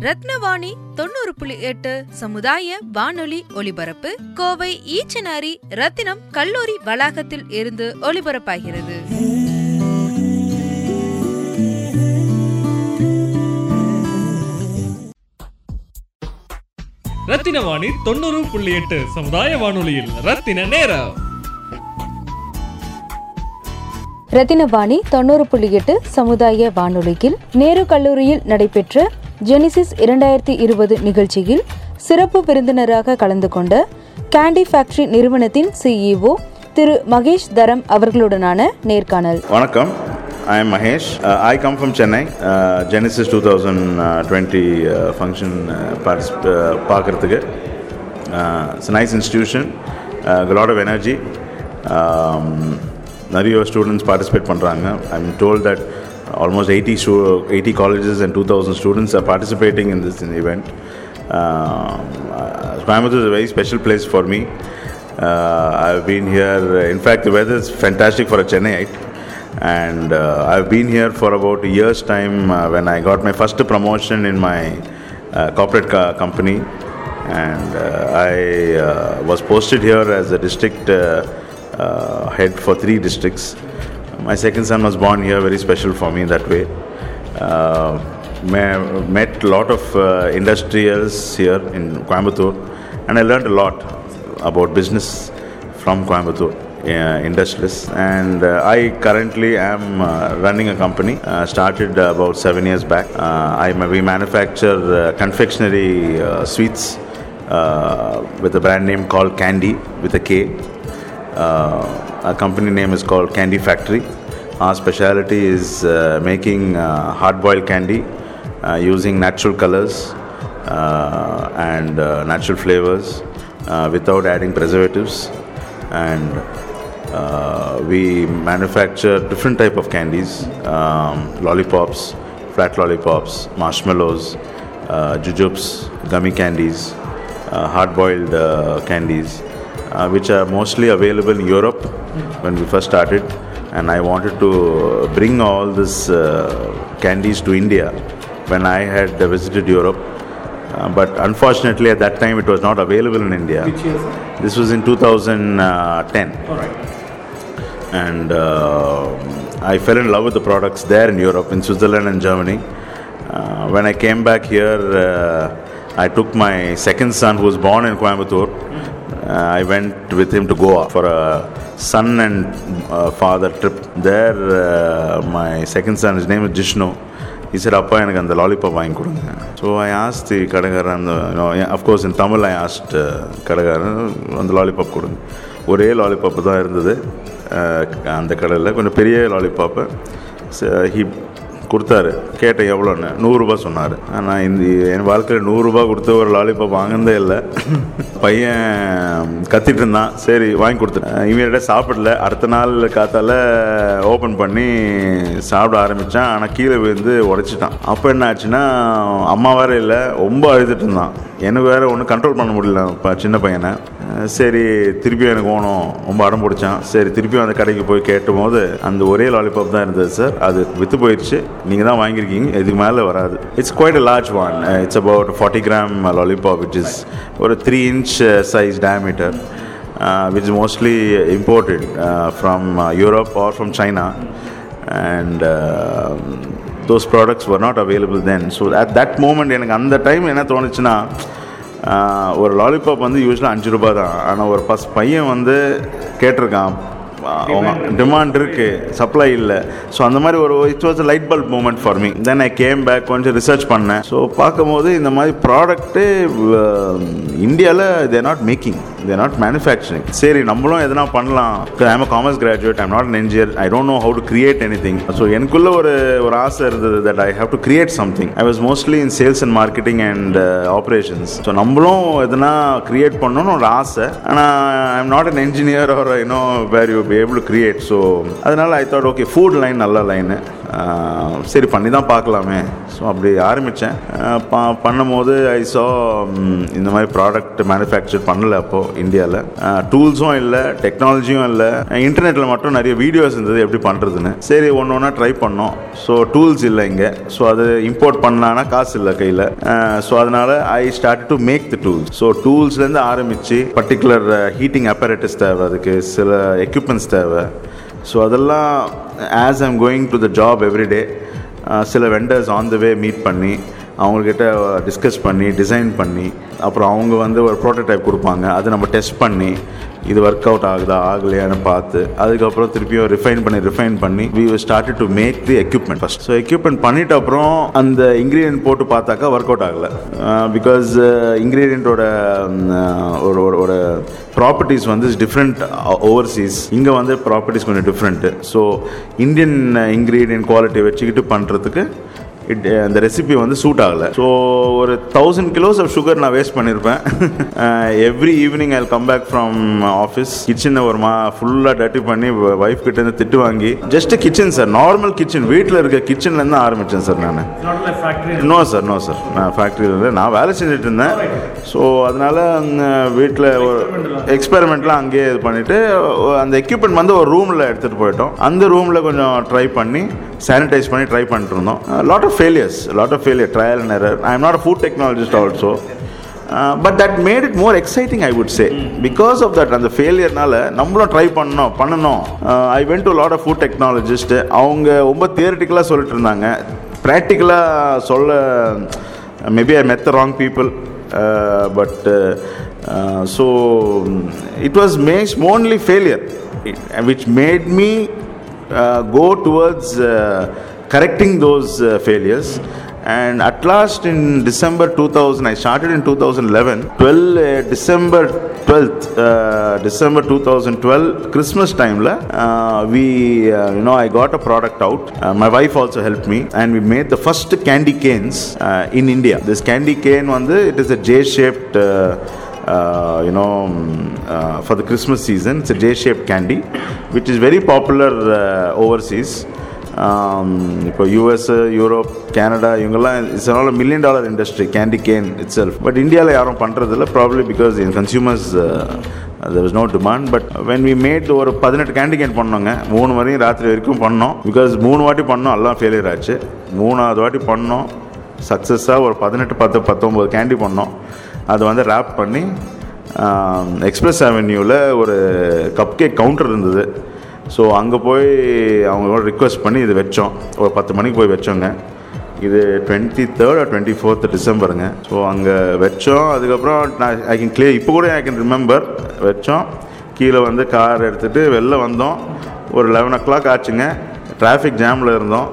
ரத்னவாணி தொண்ணூறு புள்ளி எட்டு சமுதாய வானொலி ஒலிபரப்பு கோவை ஈச்சனாரி ரத்தினம் கல்லூரி வளாகத்தில் இருந்து ஒலிபரப்பாகிறது. ரத்தின வாணி தொண்ணூறு புள்ளி எட்டு சமுதாய வானொலியில் ரத்தின நேரம். ரத்தினவாணி தொண்ணூறு புள்ளி எட்டு சமுதாய வானொலியில் நேரு கல்லூரியில் நடைபெற்ற ஜெனிசிஸ் இரண்டாயிரத்தி இருபது நிகழ்ச்சியில் சிறப்பு விருந்தினராக கலந்து கொண்ட கேண்டி ஃபேக்டரி நிறுவனத்தின் சிஇஓ திரு மகேஷ் தரம் அவர்களுடனான நேர்காணல். வணக்கம். I am Mahesh. I come from Chennai Genesis two thousand twenty function பார்க்குறதுக்கு. It's nice institution lot of energy நிறைய ஸ்டூடெண்ட்ஸ் பார்ட்டிசிபேட் பண்ணுறாங்க I am told that almost 80, stu- 80 colleges and 2000 students are participating in this event. Uh, uh is a very special place for me. Uh, I've been here, in fact, the weather is fantastic for a Chennaiite. And uh, I've been here for about a year's time uh, when I got my first promotion in my uh, corporate ca- company. And uh, I was posted here as a district head for three districts. My second son was born here, very special for me that way. Uh, met a lot of uh, industrials here in Coimbatore, and I learned a lot about business from Coimbatore. Uh, industrialists and uh, I currently am uh, running a company uh, started about seven years back. Uh, I we manufacture confectionery sweets with a brand name called Candy with a K. Uh, our company name is called Candy Factory. Our specialty is uh, making uh, hard boiled candy uh, using natural colors uh, and uh, natural flavors uh, without adding preservatives. And uh, we manufacture different type of candies um, lollipops, flat lollipops, marshmallows, uh, jujubes, gummy candies, uh, hard boiled uh, candies uh, which are mostly available in Europe when we first started. And I wanted to bring all these uh, candies to India when I had visited Europe. Uh, but unfortunately, at that time, it was not available in India. Which year? This was in 2010. All right. And uh, I fell in love with the products there in Europe, in Switzerland and Germany. Uh, when I came back here, uh, I took my second son, who was born in Coimbatore. Uh, I went with him to Goa for a son and uh, father trip. There, uh, my second son, his name is Jishnu. He said, அப்பா எனக்கு அந்த lollipop வாங்கி கொடுங்க so I asked the கடைக்காரன் அந்த of course in Tamil I asked கடைக்காரன் அந்த lollipop கொடுங்க ஒரே லாலிபாப்பு தான் இருந்தது uh, அந்த கடையில் கொஞ்சம் பெரிய லாலிபாப்பு ஹி கொடுத்தாரு. கேட்டேன் எவ்வளோன்னு? நூறுரூபா சொன்னார். ஆனால் இந்த என் வாழ்க்கையில் நூறுரூபா கொடுத்து ஒரு லாலிபாப் வாங்கினதே இல்லை. பையன் கத்திட்டு இருந்தான். சரி வாங்கி கொடுத்தேன் இமீடியட்டாக சாப்பிடல. அடுத்த நாள் காத்தால ஓப்பன் பண்ணி சாப்பிட ஆரம்பித்தான் ஆனால் கீழே விழுந்து உடச்சிட்டான். அப்போ என்ன ஆச்சுன்னா அம்மா வேறு இல்லை ரொம்ப அழுதுட்டு இருந்தான். எனக்கு வேறு ஒன்றும் கண்ட்ரோல் பண்ண முடியல இப்போ சின்ன பையனை. சரி திருப்பியும் எனக்கு ஓணும். ரொம்ப அடம் பிடிச்சான். சரி திருப்பியும் அந்த கடைக்கு போய் கேட்டபோது அந்த ஒரே லாலிபாப் தான் இருந்தது சார் அது விற்று போயிடுச்சு நீங்கள் தான் வாங்கியிருக்கீங்க. இதுக்கு மேலே வராது. It's quite a large one it's about forty gram lollipop it is ஒரு three inch size diameter which mostly imported from Europe or from China and those products were not available then so at that moment எனக்கு அந்த time என்ன தோணுச்சுன்னா ஒரு lollipop வந்து யூஸ்வலாக அஞ்சு ரூபாய் தான். ஆனால் ஒரு பஸ் பையன் வந்து கேட்டிருக்கான் டிமாண்ட் இருக்கு சப்ளை இல்லை. ஸோ அந்த மாதிரி ஒரு it's was light bulb moment for me then I came back கொஞ்சம் ரிசர்ச் பண்ணேன். ஸோ பார்க்கும்போது இந்த மாதிரி ப்ராடக்ட்டு இந்தியாவில் they're not making they're not manufacturing சரி நம்மளும் எதனா பண்ணலாம். I'm commerce graduate I'm not an engineer I don't know how to create anything so எனக்குள்ள ஒரு ஒரு ஆசை இருந்தது that I have to create something I was mostly in sales and marketing and operations so நம்மளும் எதனா create பண்ணணும்னு ஒரு ஆசை. ஆனால் I am not an engineer ஒரு you know where you be able to create so அதனால் I thought okay food line நல்ல line சரி பண்ணி தான் பார்க்கலாமே ஸோ அப்படி ஆரம்பித்தேன் பண்ணும்போது ஐ சா இந்த மாதிரி ப்ராடக்ட் மேனுஃபேக்சர் பண்ணல அப்போது இந்தியாவில் டூல்ஸும் இல்லை டெக்னாலஜியும் இல்லை. இன்டர்நெட்டில் மட்டும் நிறைய வீடியோஸ் இருந்தது எப்படி பண்ணுறதுன்னு சரி ஒன்று ஒன்றா ட்ரை பண்ணோம். ஸோ டூல்ஸ் இல்லை இங்கே. ஸோ அது இம்போர்ட் பண்ணலான்னா காசு இல்லை கையில். ஸோ அதனால் I start to make the tools so டூல்ஸ்லேருந்து ஆரம்பித்து பர்டிகுலர் ஹீட்டிங் அப்பரேட்டஸ் தேவை அதுக்கு சில எக்யூப்மெண்ட்ஸ் தேவை. ஸோ அதெல்லாம் as I'm going to the job everyday சில vendors on the way meet பண்ணி அவங்கக்கிட்ட டிஸ்கஸ் uh, பண்ணி டிசைன் பண்ணி அப்புறம் அவங்க வந்து ஒரு ப்ரோட்டோடைப் கொடுப்பாங்க. அதை நம்ம டெஸ்ட் பண்ணி இது ஒர்க் அவுட் ஆகுதா ஆகலையான்னு பார்த்து அதுக்கப்புறம் திருப்பியும் ரிஃபைன் பண்ணி ரிஃபைன் பண்ணி we started to make the equipment first so equipment பண்ணிட்ட அப்புறம் அந்த இன்க்ரீடியன்ட் போட்டு பார்த்தாக்கா ஒர்க் அவுட் ஆகலை. பிகாஸ் இன்க்ரீடியண்ட்டோட ஒரு ஒரு- ஒரு ப்ராப்பர்ட்டிஸ் வந்து டிஃப்ரெண்ட் ஓவர்சீஸ் இங்கே வந்து ப்ராப்பர்ட்டிஸ் கொஞ்சம் different so Indian ingredient quality வச்சுக்கிட்டு பண்ணுறதுக்கு இட் அந்த ரெசிபி வந்து சூட் ஆகலை. ஸோ ஒரு தௌசண்ட் கிலோஸ் ஆஃப் சுகர் நான் வேஸ்ட் பண்ணியிருப்பேன் every evening I come back from office கிச்சனை ஒரு மா ஃபுல்லாக டர்ட்டி பண்ணி ஒய்ஃப் கிட்ட இருந்து திட்டு வாங்கி just kitchen sir normal kitchen வீட்டில் இருக்க கிச்சன்லேருந்து ஆரம்பித்தேன் சார் நான். நோ சார் நோ சார் நான் ஃபேக்ட்ரியில் இல்லை நான் வேலை செஞ்சுட்டு இருந்தேன். ஸோ அதனால் வீட்டில் ஒரு எக்ஸ்பெரிமெண்ட்லாம் அங்கேயே இது பண்ணிவிட்டு அந்த எக்யூப்மெண்ட் வந்து ஒரு ரூமில் எடுத்துகிட்டு போயிட்டோம். அந்த ரூமில் கொஞ்சம் ட்ரை பண்ணி சானிடைஸ் பண்ணி ட்ரை பண்ணிட்டு இருந்தோம் lot of failures lot of failure trial and error I am not a food technologist also but that made it more exciting I would say because of that அந்த ஃபெயிலியர்னால நம்மளும் try பண்ணோம் பண்ணணும். I went to lot of food technologist அவங்க ரொம்ப தியரிட்டிக்கலாக சொல்லிட்டு இருந்தாங்க ப்ராக்டிக்கலாக சொல்ல maybe I met wrong people but so it was makes only failure which made me go towards uh, correcting those uh, failures. And at last, in December 2000, I started in 2011. 12 uh, December 12th, uh, December 2012, Christmas time, la, uh, we, uh, you know, I got a product out. Uh, my wife also helped me, and we made the first candy canes uh, in India. This candy cane, one, it is a J-shaped. Uh, uh, you know, um, uh, for the Christmas season. It's a J-shaped candy, which is very popular uh, overseas. இப்போ US Europe Canada இவங்கெல்லாம் it's all million dollar industry candy cane itself but இந்தியாவில் யாரும் பண்ணுறதில்ல probably because in consumers there was no demand but when we made ஒரு பதினெட்டு candy can பண்ணோங்க மூணு வரையும் ராத்திரி வரைக்கும் பண்ணோம் பிகாஸ் மூணு வாட்டி பண்ணோம் எல்லாம் ஃபெயிலியர் ஆச்சு மூணாவது வாட்டி பண்ணோம் சக்ஸஸாக ஒரு பதினெட்டு பத்து பத்தொம்போது கேண்டி பண்ணோம் அதை வந்து ரேப் பண்ணி எக்ஸ்பிரஸ் அவென்யூவில் ஒரு கப் கேக் கவுண்டர் இருந்தது. ஸோ அங்கே போய் அவங்களோட ரிக்வெஸ்ட் பண்ணி இது வச்சோம். ஒரு பத்து மணிக்கு போய் வச்சோங்க. இது டுவெண்ட்டி தேர்ட் டுவெண்ட்டி ஃபோர்த் டிசம்பருங்க. ஸோ அங்கே வச்சோம். அதுக்கப்புறம் நான் ஐ கேன் கிளியர் இப்போ கூட ஐ கேன் ரிமெம்பர் வச்சோம். கீழே வந்து கார் எடுத்துகிட்டு வெளில வந்தோம். ஒரு லெவன் ஓ கிளாக் ஆச்சுங்க. டிராஃபிக் ஜாமில் இருந்தோம்.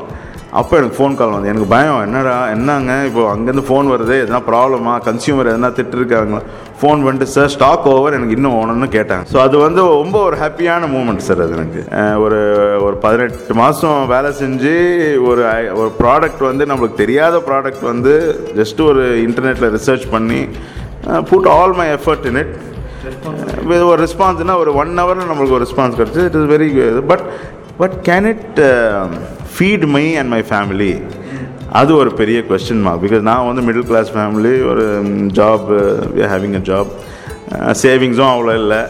அப்போ எனக்கு ஃபோன் கால் வந்து எனக்கு பயம் என்னடா என்னங்க? இப்போ அங்கேருந்து ஃபோன் வருது எதனா ப்ராப்ளமா கன்சியூமர் எதனா திட்டிருக்காங்களா? ஃபோன் பண்ணிட்டு சார் ஸ்டாக் ஓவர் எனக்கு இன்னும் ஓனன்னு கேட்டாங்க. ஸோ அது வந்து ரொம்ப ஒரு ஹாப்பியான மூமெண்ட் சார் அது எனக்கு. ஒரு ஒரு பதினெட்டு மாதம் வேலை செஞ்சு ஒரு ஒரு ப்ராடக்ட் வந்து நம்மளுக்கு தெரியாத ப்ராடக்ட் வந்து ஜஸ்ட் ஒரு இன்டர்நெட்டில் ரிசர்ச் பண்ணி put all my effort in it ஒரு ரெஸ்பான்ஸ்னா ஒரு ஒன் ஹவரில் நம்மளுக்கு ஒரு ரெஸ்பான்ஸ் கிடச்சி it is very but but can it feed my and my family அது ஒரு பெரிய கொஸ்டின் மார்க் பிகாஸ் நான் வந்து மிடில் கிளாஸ் ஃபேமிலி ஒரு ஜாப் ஹேவிங் அ ஜாப் சேவிங்ஸும் அவ்வளோ இல்லை.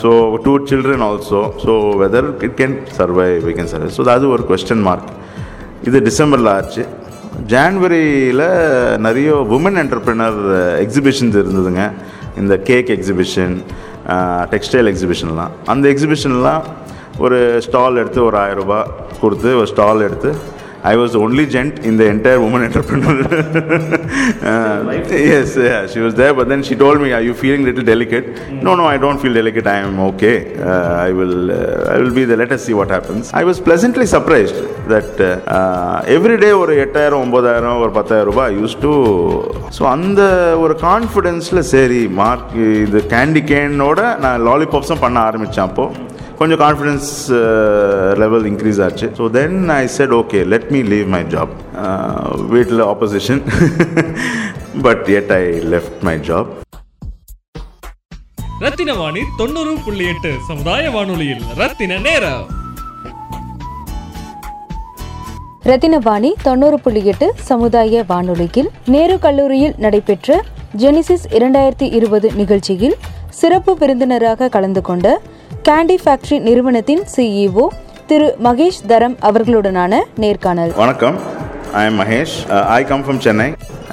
So two children also so whether it can survive we can survive so அது ஒரு கொஸ்டின் மார்க் இது டிசம்பரில் ஆச்சு. ஜான்வரியில் நிறைய உமன் என்டர்பிரினர் எக்ஸிபிஷன்ஸ் இருந்ததுங்க. இந்த கேக் எக்ஸிபிஷன் டெக்ஸ்டைல் எக்ஸிபிஷன்லாம் அந்த எக்ஸிபிஷன்லாம் ஒரு ஸ்டால் எடுத்து ஒரு ஆயிரம் ஆயரூபா கொடுத்து ஒரு ஸ்டால் எடுத்து ஐ வாஸ் ஒன்லி ஜென்ட் இந்த entire woman entrepreneur as she was there but then she told me I you feeling little delicate no no I don't feel delicate I am okay I will I will be the let's see what happens I was pleasantly surprised that everyday ஒரு எட்டாயிரம் ஒம்பதாயிரம் ஒரு பத்தாயிரம் ரூபாய் use to so அந்த ஒரு கான்ஃபிடென்ஸில் சரி mark இது candy கேனோட நான் லாலிபாப்ஸும் பண்ண ஆரம்பித்தேன் அப்போது கொஞ்சம் கான்ஃபிடென்ஸ் லெவல் இன்க்ரீஸ் ஆச்சு. So then I said okay let me leave my job வீட்டில் opposition but yet I left my job Rathina Vani தொண்ணூறு புள்ளி எட்டு சமுதாய வானொலியில். ரத்தின நேரம். ரத்தினவாணி தொண்ணூறு புள்ளி எட்டு சமுதாய வானொலியில். நேரு கல்லூரியில் நடைபெற்ற ஜெனிசிஸ் இரண்டாயிரத்தி இருபது நிகழ்ச்சியில் சிறப்பு விருந்தினராக கலந்து கொண்ட கேண்டி ஃபேக்டரி நிறுவனத்தின் சிஇஓ திரு மகேஷ் தரம் அவர்களுடனான நேர்காணல். வணக்கம். I am Mahesh. I come from Chennai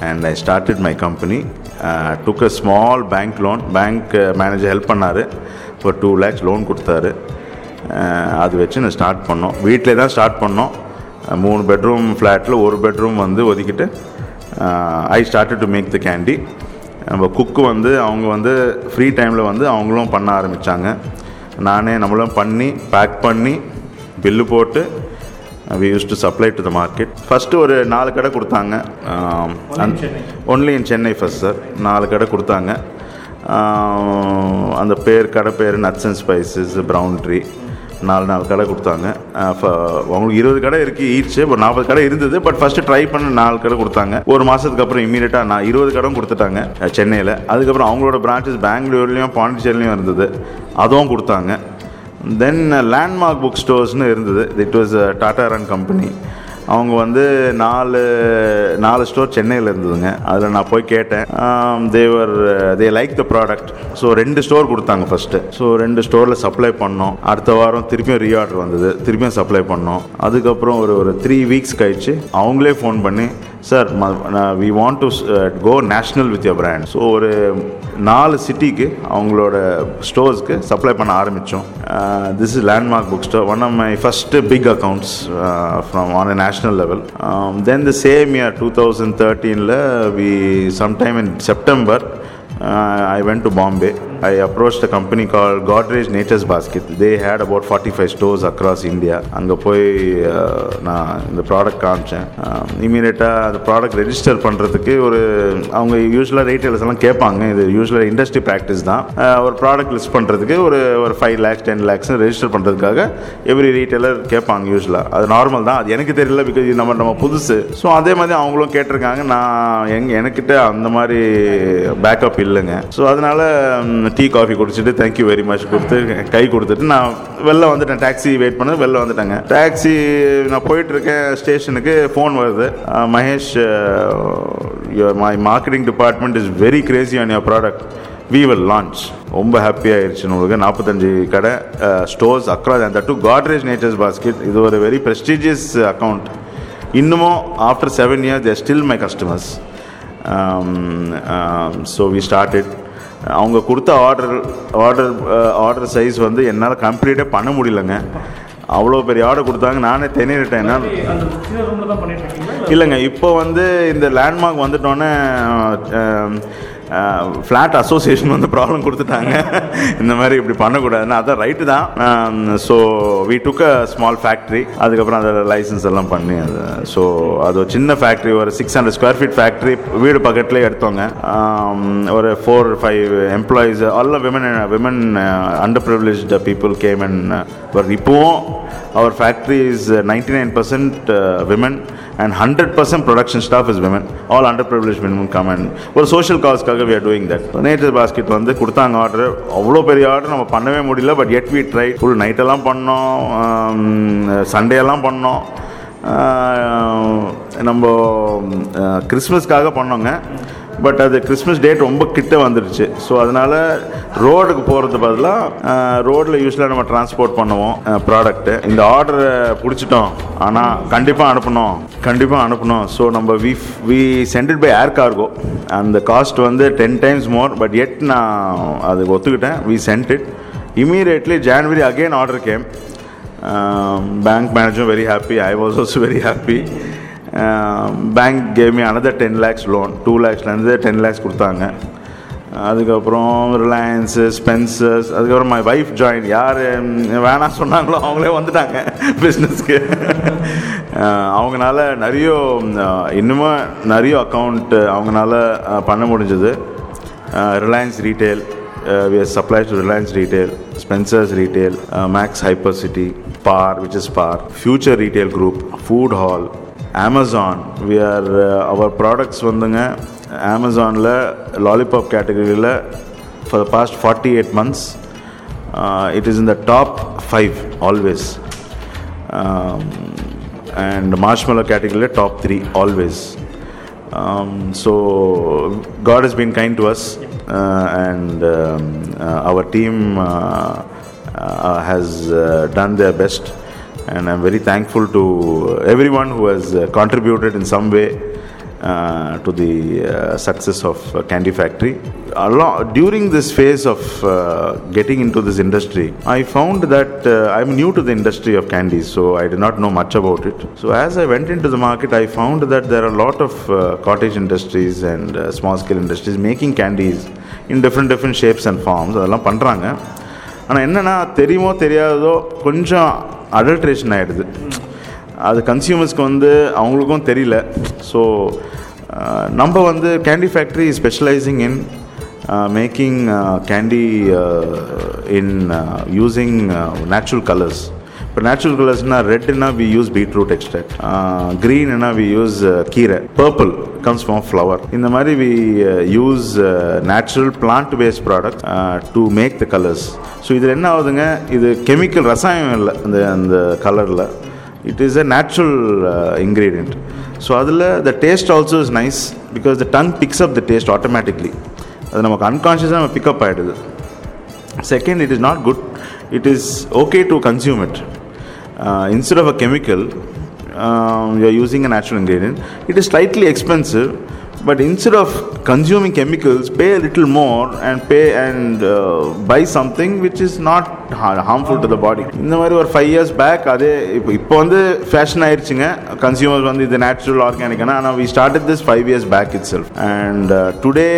and I started my company took a small bank loan bank manager help பண்ணார். ஒரு டூ லேக்ஸ் லோன் கொடுத்தாரு. Uh, அது வச்சு நான் ஸ்டார்ட் பண்ணோம். வீட்டிலே தான் ஸ்டார்ட் பண்ணோம். Uh, மூணு பெட்ரூம் ஃப்ளாட்டில் ஒரு பெட்ரூம் வந்து ஒதுக்கிட்டு I started to make the candy நம்ம குக்கு வந்து அவங்க வந்து ஃப்ரீ டைமில் வந்து அவங்களும் பண்ண ஆரம்பித்தாங்க நானே நம்மளும் பண்ணி பேக் பண்ணி பில்லு போட்டு we use to supply to the market first ஒரு நாலு கடை கொடுத்தாங்க. Only in Chennai first sir நாலு கடை கொடுத்தாங்க. ஆம், அந்த பேர் கடை பேர் nuts and spices brown tree நாலு நாலு கடை கொடுத்தாங்க. ஃப- அவங்களுக்கு இருபது கடை இருக்குது ஈச்சு ஒரு நாற்பது கடை இருந்தது பட் ஃபஸ்ட்டு ட்ரை பண்ண நாலு கடை கொடுத்தாங்க. ஒரு மாதத்துக்கு அப்புறம் இமீடியட்டாக நான் இருபது கடை கொடுத்துட்டாங்க சென்னையில். அதுக்கப்புறம் அவங்களோட பிரான்ச்சஸ் பெங்களூர்லேயும் பாண்டிச்சேரிலையும் இருந்தது. அதுவும் கொடுத்தாங்க. தென் லேண்ட்மார்க் புக் ஸ்டோர்ஸ்னு இருந்தது it was Tata run company அவங்க வந்து நாலு நாலு ஸ்டோர் சென்னையில் இருந்ததுங்க. அதில் நான் போய் கேட்டேன். There they like the product so ரெண்டு ஸ்டோர் கொடுத்தாங்க ஃபஸ்ட்டு ஸோ ரெண்டு ஸ்டோரில் சப்ளை பண்ணோம். அடுத்த வாரம் திருப்பியும் ரீஆர்டர் வந்தது. திருப்பியும் சப்ளை பண்ணோம். அதுக்கப்புறம் ஒரு ஒரு த்ரீ வீக்ஸ் கழிச்சு அவங்களே ஃபோன் பண்ணி sir we want to go national with your brand so ஒரு நாலு சிட்டிக்கு அவங்களோட ஸ்டோர்ஸ்க்கு சப்ளை பண்ண ஆரம்பித்தோம் this is Landmark book store one of my first big accounts from on a national level then the same year two thousand தேர்ட்டீனில் we sometime in September I went to Bombay I approached a company called Godrej Nature's Basket. They had about 45 stores across India. அங்கே போய் நான் இந்த product காமிச்சேன். இமீடியட்டாக அந்த product register பண்ணுறதுக்கு ஒரு அவங்க யூஸ்வலாக ரீட்டைலர்ஸ் எல்லாம் கேட்பாங்க. இது யூஸ்வலாக இண்டஸ்ட்ரி ப்ராக்டிஸ் தான். ஒரு ப்ராடக்ட் லிஸ்ட் பண்ணுறதுக்கு ஒரு ஒரு five lakhs ten lakhs register பண்ணுறதுக்காக எவ்ரி ரீட்டைலர் கேட்பாங்க யூஸ்வலாக அது நார்மல் தான். அது எனக்கு தெரியல பிகாஸ் நம்ம நம்ம புதுசு. ஸோ அதே மாதிரி அவங்களும் கேட்டிருக்காங்க. நான் எங் எனக்கிட்ட அந்த மாதிரி பேக்கப் இல்லைங்க. ஸோ அதனால் டீ காஃபி குடிச்சிட்டு தேங்க்யூ வெரி மச் கொடுத்து கை கொடுத்துட்டு நான் வெளில வந்துட்டேன். டாக்ஸி வெயிட் பண்ண வெளில வந்துட்டேங்க. டாக்ஸி நான் போயிட்டுருக்கேன் ஸ்டேஷனுக்கு ஃபோன் வருது. Mahesh your my marketing department is very crazy on your product we will launch ரொம்ப ஹாப்பி ஆயிடுச்சு உங்களுக்கு நாற்பத்தஞ்சு கடை ஸ்டோர்ஸ் அக்ராஸ் அந்த டூ காட்ரேஜ் நேச்சர்ஸ் பாஸ்கெட் இது ஒரு வெரி ப்ரெஸ்டீஜியஸ் அக்கௌண்ட் இன்னமும் after seven years there still my customers so we started அவங்க கொடுத்த ஆர்டர் ஆர்டர் ஆர்டர் சைஸ் வந்து என்னால் கம்ப்ளீட்டாக பண்ண முடியலங்க. அவ்வளோ பெரிய ஆர்டர் கொடுத்தாங்க. நானே என்ன இல்லைங்க. இப்போ வந்து இந்த லேண்ட்மார்க் வந்துட்டோன்னே ஃப்ளாட் அசோசியேஷன் வந்து ப்ராப்ளம் கொடுத்துட்டாங்க. இந்த மாதிரி இப்படி பண்ணக்கூடாதுன்னு. அதான் ரைட்டு தான். So we took a small factory அதுக்கப்புறம் அதில் லைசன்ஸ் எல்லாம் பண்ணி அது ஸோ அது ஒரு சின்ன ஃபேக்ட்ரி ஒரு six hundred square feet factory வீடு பக்கத்துலேயே எடுத்தோங்க. ஒரு four five employees all women women under privilege people came and ஒரு இப்போவும் our factory is ninety nine percent women and hundred percent production staff is women all under privilege women come and ஒரு social காஸ்க்காக we are doing that Nature Basket வந்து கொடுத்தாங்க order அவ்வளோ பெரிய order நம்ம பண்ணவே முடியல but yet we try full நைட்டெல்லாம் பண்ணோம் சண்டே எல்லாம் பண்ணோம். நம்ம கிறிஸ்மஸ்க்காக பண்ணோங்க. பட் அது கிறிஸ்மஸ் டேட் ரொம்ப கிட்ட வந்துடுச்சு ஸோ அதனால் ரோடுக்கு போகிறது பதிலாக ரோட்டில் யூஸ்வலாக நம்ம டிரான்ஸ்போர்ட் பண்ணுவோம் ப்ராடக்ட்டு இந்த ஆர்டரை பிடிச்சிட்டோம். ஆனால் கண்டிப்பாக அனுப்பணும். கண்டிப்பாக அனுப்பணும். ஸோ நம்ம we we sent by air cargo அந்த காஸ்ட் வந்து ten times more but yet நான் அது ஒத்துக்கிட்டேன். We sent it immediately January again order came bank மேனேஜரும் very happy I was also very happy bank came another ten lakhs loan two லேக்ஸ்லேருந்து ten lakhs கொடுத்தாங்க. அதுக்கப்புறம் Reliance Spencer's அதுக்கப்புறம் my wife join யார் வேணாம் சொன்னாங்களோ அவங்களே வந்துட்டாங்க பிஸ்னஸ்க்கு அவங்கனால நிறைய அஹ், இன்னுமும் நிறைய அக்கௌண்ட்டு அவங்கனால பண்ண முடிஞ்சது. Reliance Retail we are supply to Reliance Retail Spencer's Retail Max Hyper City part which is part Future Retail Group Food Hall Amazon. We are uh, our products வந்துங்க அமேசானில் லாலிபாப் கேட்டகரியில் for the past forty eight months it is in the top five always and marshmallow கேட்டகரியில் top three always um, so God has been kind to us, uh, and um, uh, our team uh, uh, has uh, done their best. And I'm very thankful to everyone who has uh, contributed in some way uh, to the uh, success of uh, Candy Factory. Along, during this phase of uh, getting into this industry, I found that uh, I'm new to the industry of candies, so I did not know much about it. So as I went into the market, I found that there are a lot of uh, cottage industries and uh, small scale industries making candies in different different shapes and forms. அதெல்லாம் பண்ணுறாங்க ஆனால் என்னென்னா தெரியுமோ தெரியாததோ கொஞ்சம் adulteration ஆகிடுது அது கன்சியூமர்ஸ்க்கு வந்து அவங்களுக்கும் தெரியல. ஸோ uh, நம்ம வந்து candy factory specialising in making candy in using natural colours இப்போ நேச்சுரல் கலர்ஸ்னா ரெட்னா வி யூஸ் பீட்ரூட் எக்ஸ்ட்ராக்ட் க்ரீன்னா வி யூஸ் கீரை. பர்பிள் கம்ஸ் ஃப்ரம் ஃப்ளவர் இந்த மாதிரி we use natural plant based product to make the colours so இதில் என்ன ஆகுதுங்க? இது கெமிக்கல் ரசாயனம் இல்லை அந்த அந்த கலரில் it is a natural ingredient so அதில் the taste also is nice because the tongue picks up the taste automatically அது நமக்கு அன்கான்ஷியஸாக நம்ம பிக்கப் ஆகிடுது second it is not good it is okay to consume it uh, instead of a chemical um, you are using a natural ingredient. It is slightly expensive but instead of consuming chemicals pay a more and pay and buy something buy something which is not harmful to இந்த மாதிரி ஒரு five years back அதே இப்போ இப்போ வந்து fashion ஆயிடுச்சுங்க consumers வந்து இது நேச்சுரல் ஆர்கானிக்னா ஆனால் we start this five years back it self and today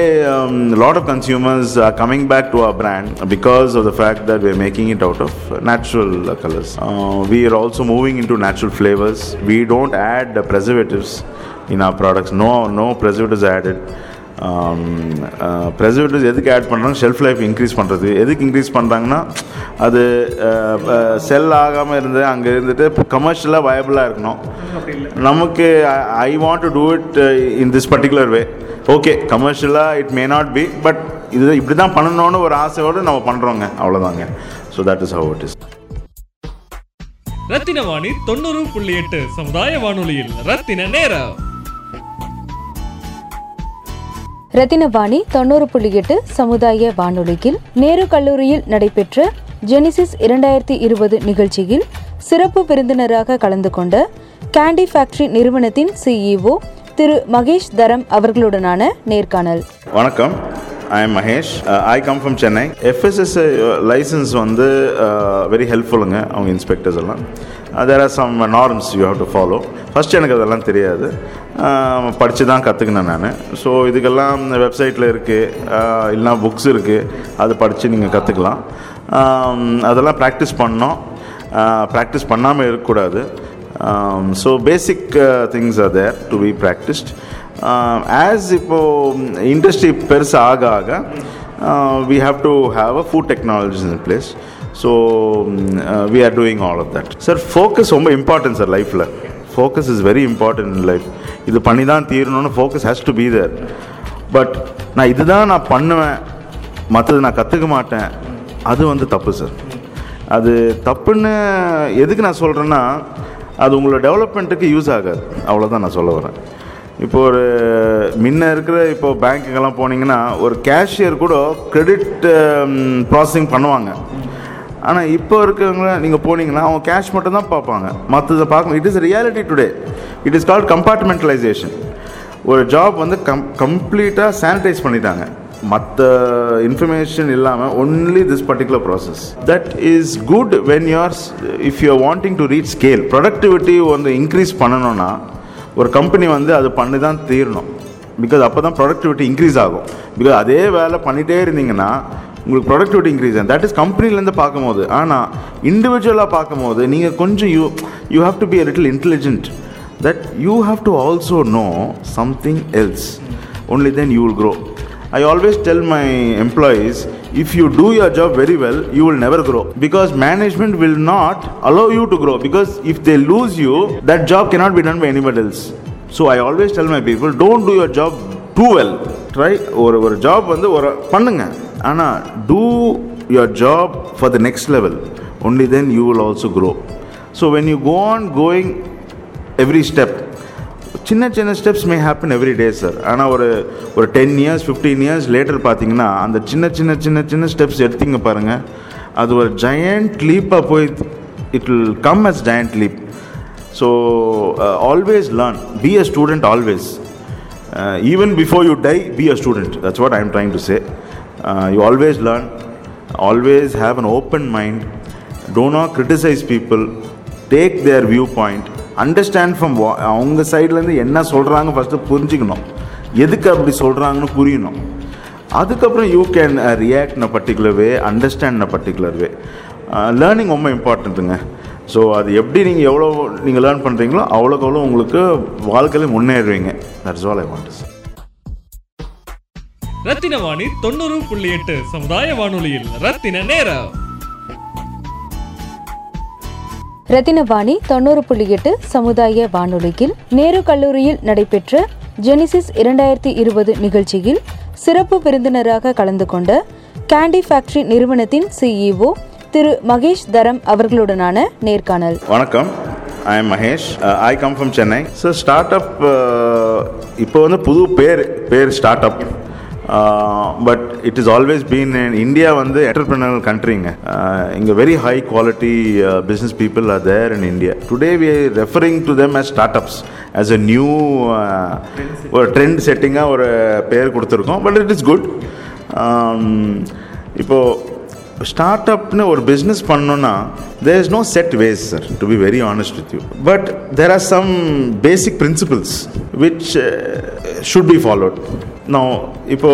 lot of consumers are coming back to our brand because of the fact that we making it out of natural colours we are also moving in to natural flavours we don't add preservatives in our products. No, no preservatives added. Preservatives எதுக்கு add பண்ணுறாங்க shelf life increase பண்ணுறது எதுக்கு increase பண்ணுறாங்கன்னா அது செல் ஆகாமல் இருந்து அங்கே இருந்துட்டு கமர்ஷியலாக வயபிளாக இருக்கணும். நமக்கு I want to do it in this particular way okay கமர்ஷியலாக it may not be but இது இப்படி தான் பண்ணணும்னு ஒரு ஆசையோடு நம்ம பண்ணுறோங்க அவ்வளோதாங்க so that is how it is Rathina Vani தொண்ணூறு புள்ளி எட்டு சமுதாய வானொலியில் ரத்தின நேரம். ரத்தினவாணி தொண்ணூறு புள்ளி எட்டு சமுதாய வானொலியில் நேரு கல்லூரியில் நடைபெற்ற ஜெனிசிஸ் இரண்டாயிரத்தி இருபது நிகழ்ச்சியில் சிறப்பு விருந்தினராக கலந்து கொண்ட கேண்டி ஃபேக்டரி நிறுவனத்தின் சிஇஓ திரு மகேஷ் தரம் அவர்களுடனான நேர்காணல். வணக்கம். I am Mahesh. I come from Chennai FSS licence வந்து வெரி ஹெல்ப்ஃபுல்லுங்க அவங்க இன்ஸ்பெக்டர்ஸ் எல்லாம். There are some norms you have to follow first எனக்கு அதெல்லாம் தெரியாது. படித்து தான் கற்றுக்கினேன் நான். ஸோ இதுக்கெல்லாம் வெப்சைட்டில் இருக்குது இல்லைனா புக்ஸ் இருக்குது அது படித்து நீங்கள் கற்றுக்கலாம் அதெல்லாம் ப்ராக்டிஸ் பண்ணோம். ப்ராக்டிஸ் பண்ணாமல் இருக்கக்கூடாது. So basic things are there to be practised as இப்போது இண்டஸ்ட்ரி பெருசு ஆக ஆக we have to have a food technologies in place so we are doing all of that sir focus ரொம்ப இம்பார்ட்டன்ட் சார் லைஃப்பில் focus is very important in life இது பண்ணி தான் தீரணும்னு focus has to be there but நான் இதுதான் நான் பண்ணுவேன். மற்றது நான் கற்றுக்க மாட்டேன். அது வந்து தப்பு சார் அது தப்புன்னு எதுக்கு நான் சொல்கிறேன்னா அது உங்களோட டெவலப்மெண்ட்டுக்கு யூஸ் ஆகாது. அவ்வளோதான் நான் சொல்ல வரேன். இப்போ ஒரு முன்ன இருக்கிற இப்போ பேங்க்குக்கெல்லாம் போனீங்கன்னா ஒரு கேஷியர் கூட கிரெடிட் ப்ராசஸிங் um, பண்ணுவாங்க. ஆனால் இப்போ இருக்கிறவங்க நீங்கள் போனீங்கன்னா அவங்க கேஷ் மட்டும் தான் பார்ப்பாங்க மற்றதை பார்க்க it is reality today it is called compartmentalisation ஒரு ஜாப் வந்து கம் கம்ப்ளீட்டாக சானிடைஸ் பண்ணிட்டாங்க. மற்ற இன்ஃபர்மேஷன் இல்லாமல் only this particular process that is good when you're if you are wanting to reach scale productivity வந்து இன்க்ரீஸ் பண்ணணும்னா ஒரு கம்பெனி வந்து அது பண்ணி தான் தீரணும். பிகாஸ் அப்போ தான் ப்ரொடக்டிவிட்டி இன்க்ரீஸ் ஆகும். பிகாஸ் அதே வேலை பண்ணிகிட்டே இருந்தீங்கன்னா உங்களுக்கு ப்ரொடக்டிவிட்டி இன்க்ரீஸ் ஆகும் தட் இஸ் கம்பெனிலேருந்து பார்க்கும்போது ஆனால் இண்டிவிஜுவலாக பார்க்கும்போது நீங்கள் கொஞ்சம் you you have to be a little intelligent that you have to also know something else only then you will grow i always tell my employees if you do your job very well you will never grow because management will not allow you to grow because if they lose you that job cannot be done by anybody else so i always tell my people don't do your job too well try ஒரு ஒரு job வந்து ஒரு பண்ணுங்க ஆனால் do your job for the next level. Only then you will also grow. So when you go on going every step சின்ன சின்ன steps may happen every day sir ஆனால் ஒரு ஒரு ten years fifteen years later பார்த்தீங்கன்னா அந்த சின்ன சின்ன சின்ன சின்ன ஸ்டெப்ஸ் எடுத்தீங்க பாருங்கள் அது ஒரு ஜயண்ட் லீப்பாக போய் it will come as giant leap so always learn be a student always even before you die be a student that's what I am trying to say you always learn always have an open mind do not criticise people take their view point understand from அவங்க சைட்லேருந்து என்ன சொல்கிறாங்க first புரிஞ்சுக்கணும். எதுக்கு அப்படி சொல்கிறாங்கன்னு புரியணும். அதுக்கப்புறம் you can react in a particular way understand in a particular way learning ரொம்ப இம்பார்ட்டண்ட்டுங்க ஸோ அது எப்படி நீங்கள் எவ்வளோ நீங்கள் லேர்ன் பண்ணுறீங்களோ அவ்வளோக்கு அவ்வளோ உங்களுக்கு வாழ்க்கையில் முன்னேறுவீங்க. That's all I want Rathina Vani தொண்ணூறு புள்ளி எட்டு சமுதாய வானொலியில். ரத்தின நேரம். ரத்தினவாணி தொண்ணூறு புள்ளி எட்டு சமுதாய வானொலியில் நேரு கல்லூரியில் நடைபெற்ற ஜெனிசிஸ் இரண்டாயிரத்தி இருபது நிகழ்ச்சியில் சிறப்பு விருந்தினராக கலந்து கொண்ட கேண்டி ஃபேக்டரி நிறுவனத்தின் சிஇஓ திரு மகேஷ் தரம் அவர்களுடனான நேர்காணல். வணக்கம். I am Mahesh. I come from Chennai so start up இப்போ வந்து புது பேர் பேர் start up but it is always been India வந்து என்டர்பிரினரல் கண்ட்ரிங்க இங்கே very high quality business people are there in India today we referring to them as start ups as a new ஒரு ட்ரெண்ட் செட்டிங்காக ஒரு பேர் கொடுத்துருக்கோம் பட் இட் இஸ் குட் இப்போது ஸ்டார்ட் அப்னு ஒரு பிஸ்னஸ் பண்ணோன்னா there is no set ways sir to be very honest with you but there are some basic principles which should be followed நான் இப்போ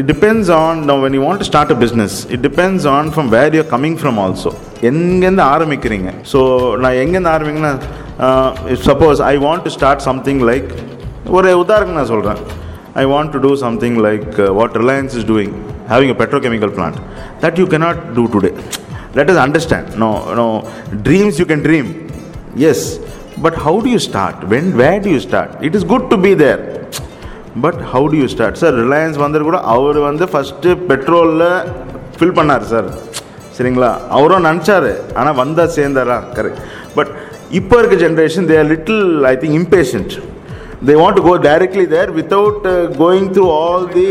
it depends on now when you want to start a business it depends on from where you're coming from also எங்கேருந்து ஆரம்பிக்கிறீங்க so நான் எங்கேருந்து ஆரம்பிங்கன்னா suppose I want to start something like ஒரு உதாரணம் நான் சொல்கிறேன் I want to do something like what Reliance is doing having a petrochemical plant that you cannot do today let us understand no no dreams you can dream yes but how do you start when where do you start it is good to be there but how do you start sir Reliance வந்துட்டு கூட அவர் வந்து first பெட்ரோலில் fill பண்ணார் sir சரிங்களா? அவரும் நினச்சாரு. ஆனால் வந்தால் சேர்ந்தாரா? கரெக்ட் பட் இப்போ இருக்க generation they are little I think impatient they want to go directly there without going through all the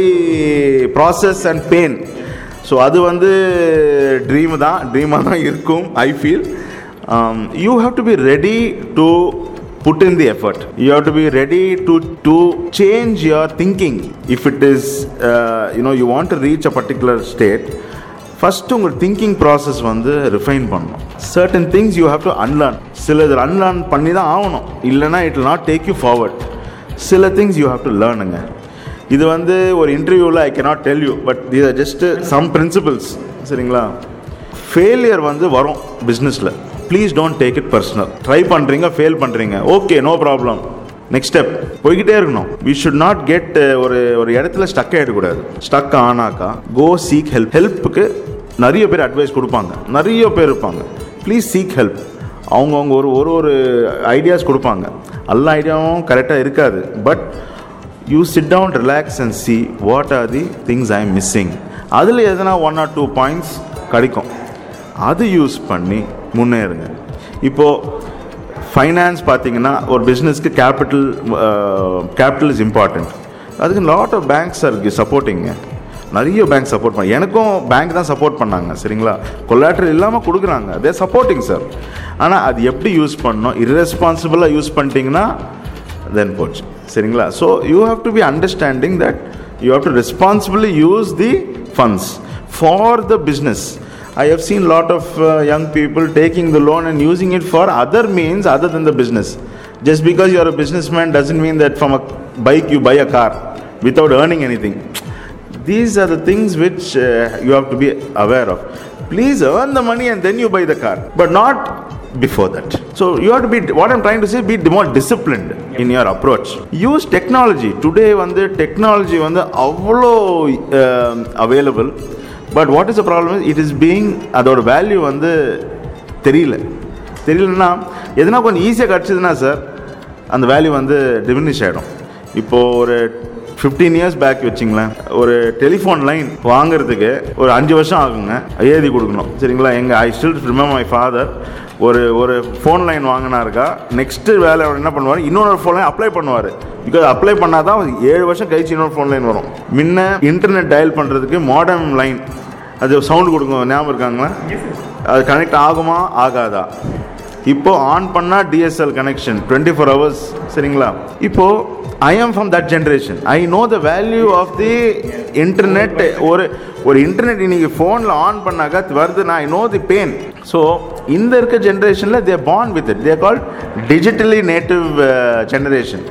process and pain so அது வந்து ட்ரீம் தான். ட்ரீமாக தான் இருக்கும் I feel you have to be ready to put in the effort. You have to be ready to to change your thinking. If it is uh, you know you want to reach a particular state first உங்கள் thinking process வந்து refine பண்ணணும். Certain things you have to unlearn சில இதில் unlearn பண்ணி தான் ஆகணும். இல்லைனா it will not take you forward சில திங்ஸ் யூ ஹாவ் டு லேர்னுங்க இது வந்து ஒரு இன்டர்வியூவில் I cannot tell you but இது are ஜஸ்ட் சம் பிரின்சிபல்ஸ் சரிங்களா? ஃபெயிலியர் வந்து வரும் பிஸ்னஸில் please don't take it personal try பண்ணுறீங்க ஃபெயில் பண்ணுறீங்க okay no problem next step போய்கிட்டே இருக்கணும். வி ஷுட் நாட் கெட் ஒரு ஒரு இடத்துல ஸ்டக் ஆகிடக்கூடாது ஸ்டக் ஆனாக்கா கோ சீக் ஹெல்ப் ஹெல்ப்புக்கு நிறைய பேர் அட்வைஸ் கொடுப்பாங்க. நிறைய பேர் இருப்பாங்க. ப்ளீஸ் சீக் ஹெல்ப் அவங்கவுங்க ஒரு ஒரு ஒரு ஐடியாஸ் கொடுப்பாங்க. எல்லா ஐடியாவும் கரெக்டாக இருக்காது. But you sit down relax and see what are the things I am missing அதில் எதனா ஒன் ஆர் டூ பாயிண்ட்ஸ் கிடைக்கும். அது யூஸ் பண்ணி முன்னேறுங்க. இப்போது ஃபைனான்ஸ் பார்த்தீங்கன்னா ஒரு பிஸ்னஸ்க்கு கேபிட்டல் கேபிட்டல் இஸ் இம்பார்ட்டண்ட் அதுக்கு லாட் ஆஃப் பேங்க்ஸ் இருக்கு சப்போர்ட்டிங்க நிறைய பேங்க் சப்போர்ட் பண்ண எனக்கும் பேங்க் தான் சப்போர்ட் பண்ணாங்க சரிங்களா? கொலாட்ரல் இல்லாமல் கொடுக்குறாங்க. அதே சப்போர்ட்டிங் சார் ஆனால் அது எப்படி யூஸ் பண்ணணும்? இர்ரெஸ்பான்சிபிளாக யூஸ் பண்ணிட்டீங்கன்னா தென் போச்சு சரிங்களா? So you have to be understanding that you have to responsibly use the funds for the business I have seen a lot of uh, young people taking the loan and using it for other means other than the business. Just because you are a businessman doesn't mean that from a bike you buy a car without earning anything. These are the things which uh, you have to be aware of. Please earn the money and then you buy the car, but not before that. So you have to be what I'm trying to say be more disciplined in your approach. Use technology. Today, when the technology when the um, available but what is a problem it is being அதோட value வந்து தெரியல. தெரியலன்னா எதுனா கொஞ்சம் ஈஸியாக கிடச்சிதுன்னா sir அந்த value வந்து டிமினிஷ் ஆகிடும் இப்போது ஒரு ஃபிஃப்டீன் இயர்ஸ் பேக் வச்சிங்களேன் ஒரு டெலிஃபோன் லைன் வாங்குறதுக்கு ஒரு அஞ்சு வருஷம் ஆகுங்க எழுதி கொடுக்கணும். சரிங்களா? எங்கள் I still remember my father ஒரு ஒரு ஃபோன் லைன் வாங்கினாருக்கா நெக்ஸ்ட்டு வேலை அவர் என்ன பண்ணுவார்? இன்னொரு ஃபோன் லைன் அப்ளை பண்ணுவார். பிகாஸ் அப்ளை பண்ணால் தான் ஏழு வருஷம் கழிச்சு இன்னொரு ஃபோன் லைன் வரும். முன்ன இன்டர்நெட் டயல் பண்ணுறதுக்கு மாடர்ன் லைன் அது சவுண்டு கொடுக்கும் ஞாபகம் இருக்காங்களா? அது கனெக்ட் ஆகுமா ஆகாதா? இப்போ ஆன் பண்ணால் DSL connection twenty four hours சரிங்களா? இப்போ I am from that generation I know the value of the internet ஒரு ஒரு இன்டர்நெட் இன்னைக்கு ஃபோனில் ஆன் பண்ணாக்கா வருதுன்னா I know the pain so இந்த இருக்க ஜென்ரேஷனில் they're born with it they're called digitally native generation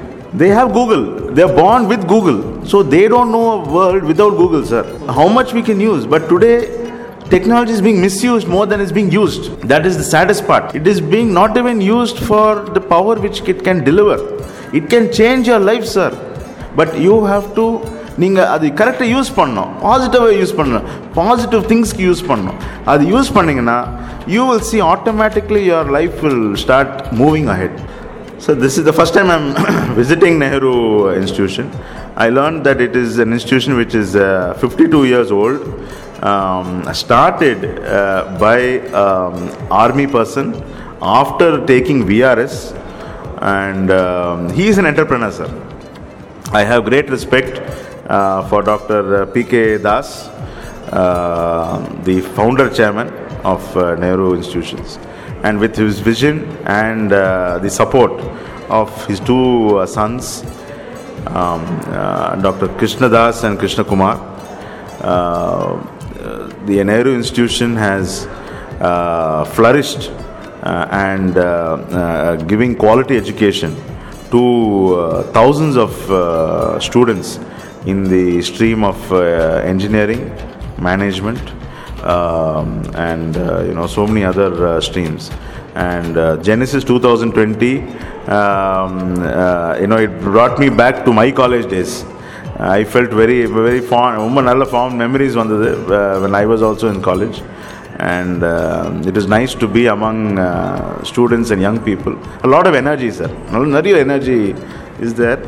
have google. They are born with google. So they don't know a world without google sir how much we can use but today technology is being misused more than it's being used that is the saddest part it is being not even used for the power which it can deliver it can change your life sir but you have to நீங்கள் அது கரெக்டாக use பண்ணணும் பாசிட்டிவாக use பண்ணணும் positive திங்ஸ்க்கு use பண்ணணும் அது use பண்ணிங்கன்னா you will see automatically your life will start moving ahead So this is the first time I'm visiting Nehru Institution. I learned that it is an institution which is uh, 52 years old. Um, started uh, by um, army person after taking VRS, and um, he is an entrepreneur, sir. I have great respect uh, for Dr. P.K. Das, uh, the founder chairman of uh, Nehru Institutions and with his vision and uh, the support of his two uh, sons, um, uh, Dr. Krishna Das and Krishna Kumar, the Nehru Institution has flourished and giving quality education to uh, thousands of uh, students in the stream of uh, engineering, management, um, and uh, you know so many other uh, streams and uh, genesis 2020 um, uh, you know it brought me back to my college days i felt very very fond ரொம்ப நல்ல fond memories வந்தது uh, when i was also in college and uh, it is nice to be among uh, students and young people a lot of energy sir நிறைய energy is there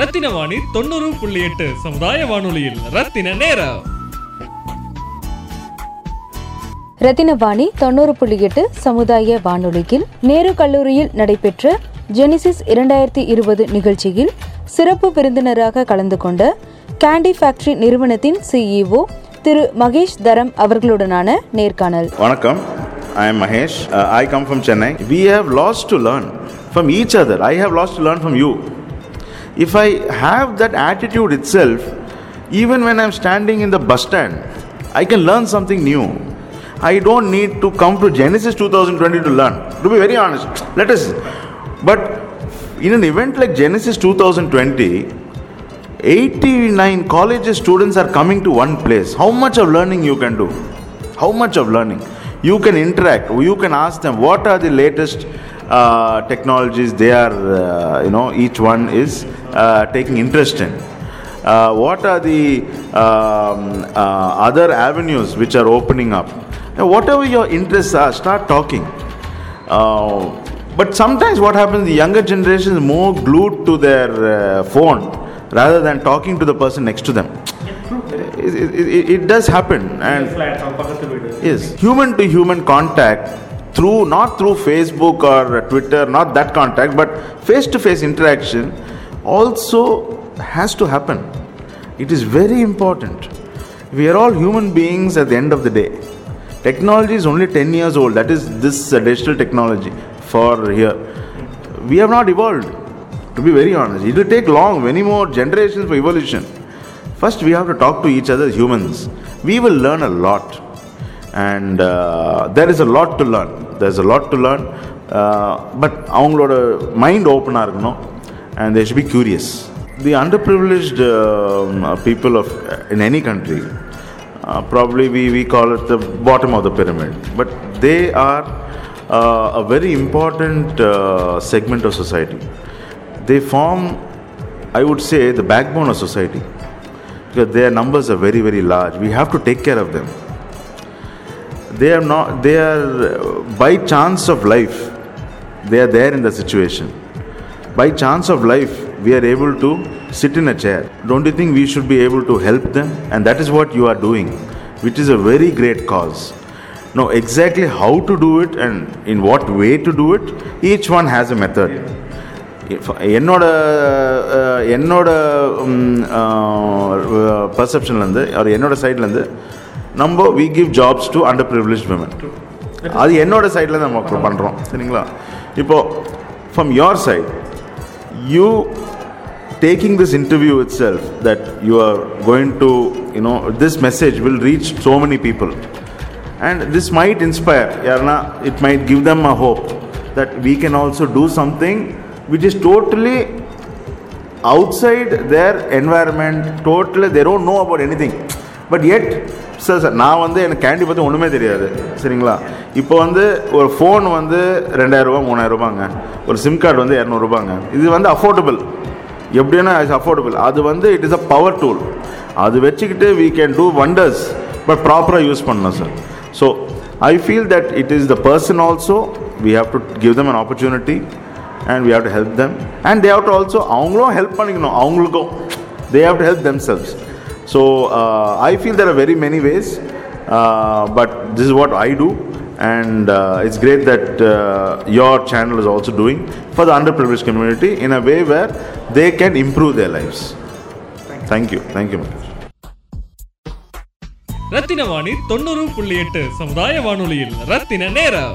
Rathina Vani தொண்ணூறு புள்ளி எட்டு சமுதாய வானொலியில் ரத்தின நேரம் ரத்தினவாணி தொண்ணூறு புள்ளி எட்டு சமுதாய வானொலியில் நேரு கல்லூரியில் நடைபெற்ற ஜெனிசிஸ் இரண்டாயிரத்தி இருபது நிகழ்ச்சியில் சிறப்பு விருந்தினராக கலந்து கொண்ட கேண்டி ஃபேக்டரி நிறுவனத்தின் சிஇஓ திரு மகேஷ் தரம் அவர்களுடனான நேர்காணல் வணக்கம் I am Mahesh I come from Chennai we have lots to learn from each other I have lots to learn from you if I have that attitude itself even when I am standing in the bus stand I can learn something new I don't need to come to Genesis 2020 to learn. To be very honest, let us. But in an event like Genesis 2020, 89 colleges students are coming to one place. How much of learning you can do? How much of learning? You can interact. You can ask them what are the latest uh, technologies they are, uh, you know, each one is uh, taking interest in. Uh, what are the um, uh, other avenues which are opening up? Now, whatever your interests are, start talking. Uh, but sometimes what happens, the younger generation is more glued to their uh, phone rather than talking to the person next to them. It, it, it, it does happen, and yes, human to human contact through not through Facebook or Twitter, not that contact, but face to face interaction also has to happen. It is very important. We are all human beings at the end of the day Technology is only 10 years old. That is this uh, digital technology for here. We have not evolved. To be very honest, it will take long, many more generations for evolution. First, we have to talk to each other as humans. We will learn a lot. And uh, there is a lot to learn. There's a lot to learn. Uh, but அவங்களோட mind ஓப்பனாக இருக்கணும் and they should be curious. The underprivileged um, people of in any country, uh, probably we, we call it the bottom of the pyramid, but they are uh, a very important uh, segment of society. They form, I would say, the backbone of society because their numbers are very very large. We have to take care of them. They are not. They are uh, by chance of life. They are there in the situation by chance of life we are able to sit in a chair don't you think we should be able to help them and that is what you are doing which is a very great cause now exactly how to do it and in what way to do it each one has a method If- என்னோட அஹ், என்னோட பர்செப்ஷன்லேருந்து அவர் என்னோட சைட்லேருந்து நம்ம we give jobs to under privilege women அது என்னோட சைடில் நம்ம பண்ணுறோம் சரிங்களா இப்போது from your side you taking this interview itself that you are going to you know this message will reach so many people. And this might inspire yarna it might give them a hope that we can also do something which is totally outside their environment totally they don't know about anything. But yet sir sir நான் வந்து எனக்கு candy பற்றி ஒன்றுமே தெரியாது. சரிங்களா? இப்போ வந்து ஒரு ஃபோன் வந்து ரெண்டாயிரரூபா மூணாயிரரூபாங்க ஒரு சிம் கார்டு வந்து இரநூறுபாங்க இது வந்து அஃபோர்டபுள் எப்படின்னா இட்ஸ் அஃபோர்டபுள் அது வந்து it is a power tool அது வச்சுக்கிட்டு we can do wonders but ப்ராப்பராக யூஸ் பண்ணணும் sir so I feel that it is the person also we have to give them an opportunity and we have to help them and they have to also அவங்களும் help பண்ணிக்கணும். அவங்களுக்கும் they have to help themselves So I feel there are very many ways but this is what I do and uh, it's great that uh, your channel is also doing for the underprivileged community in a way where they can improve their lives. Thank you. Thank you, Mukesh. ரத்தின வாணி தொண்ணூறு புள்ளி எட்டு சமுதாய வானொலியில் ரத்தின நேரம்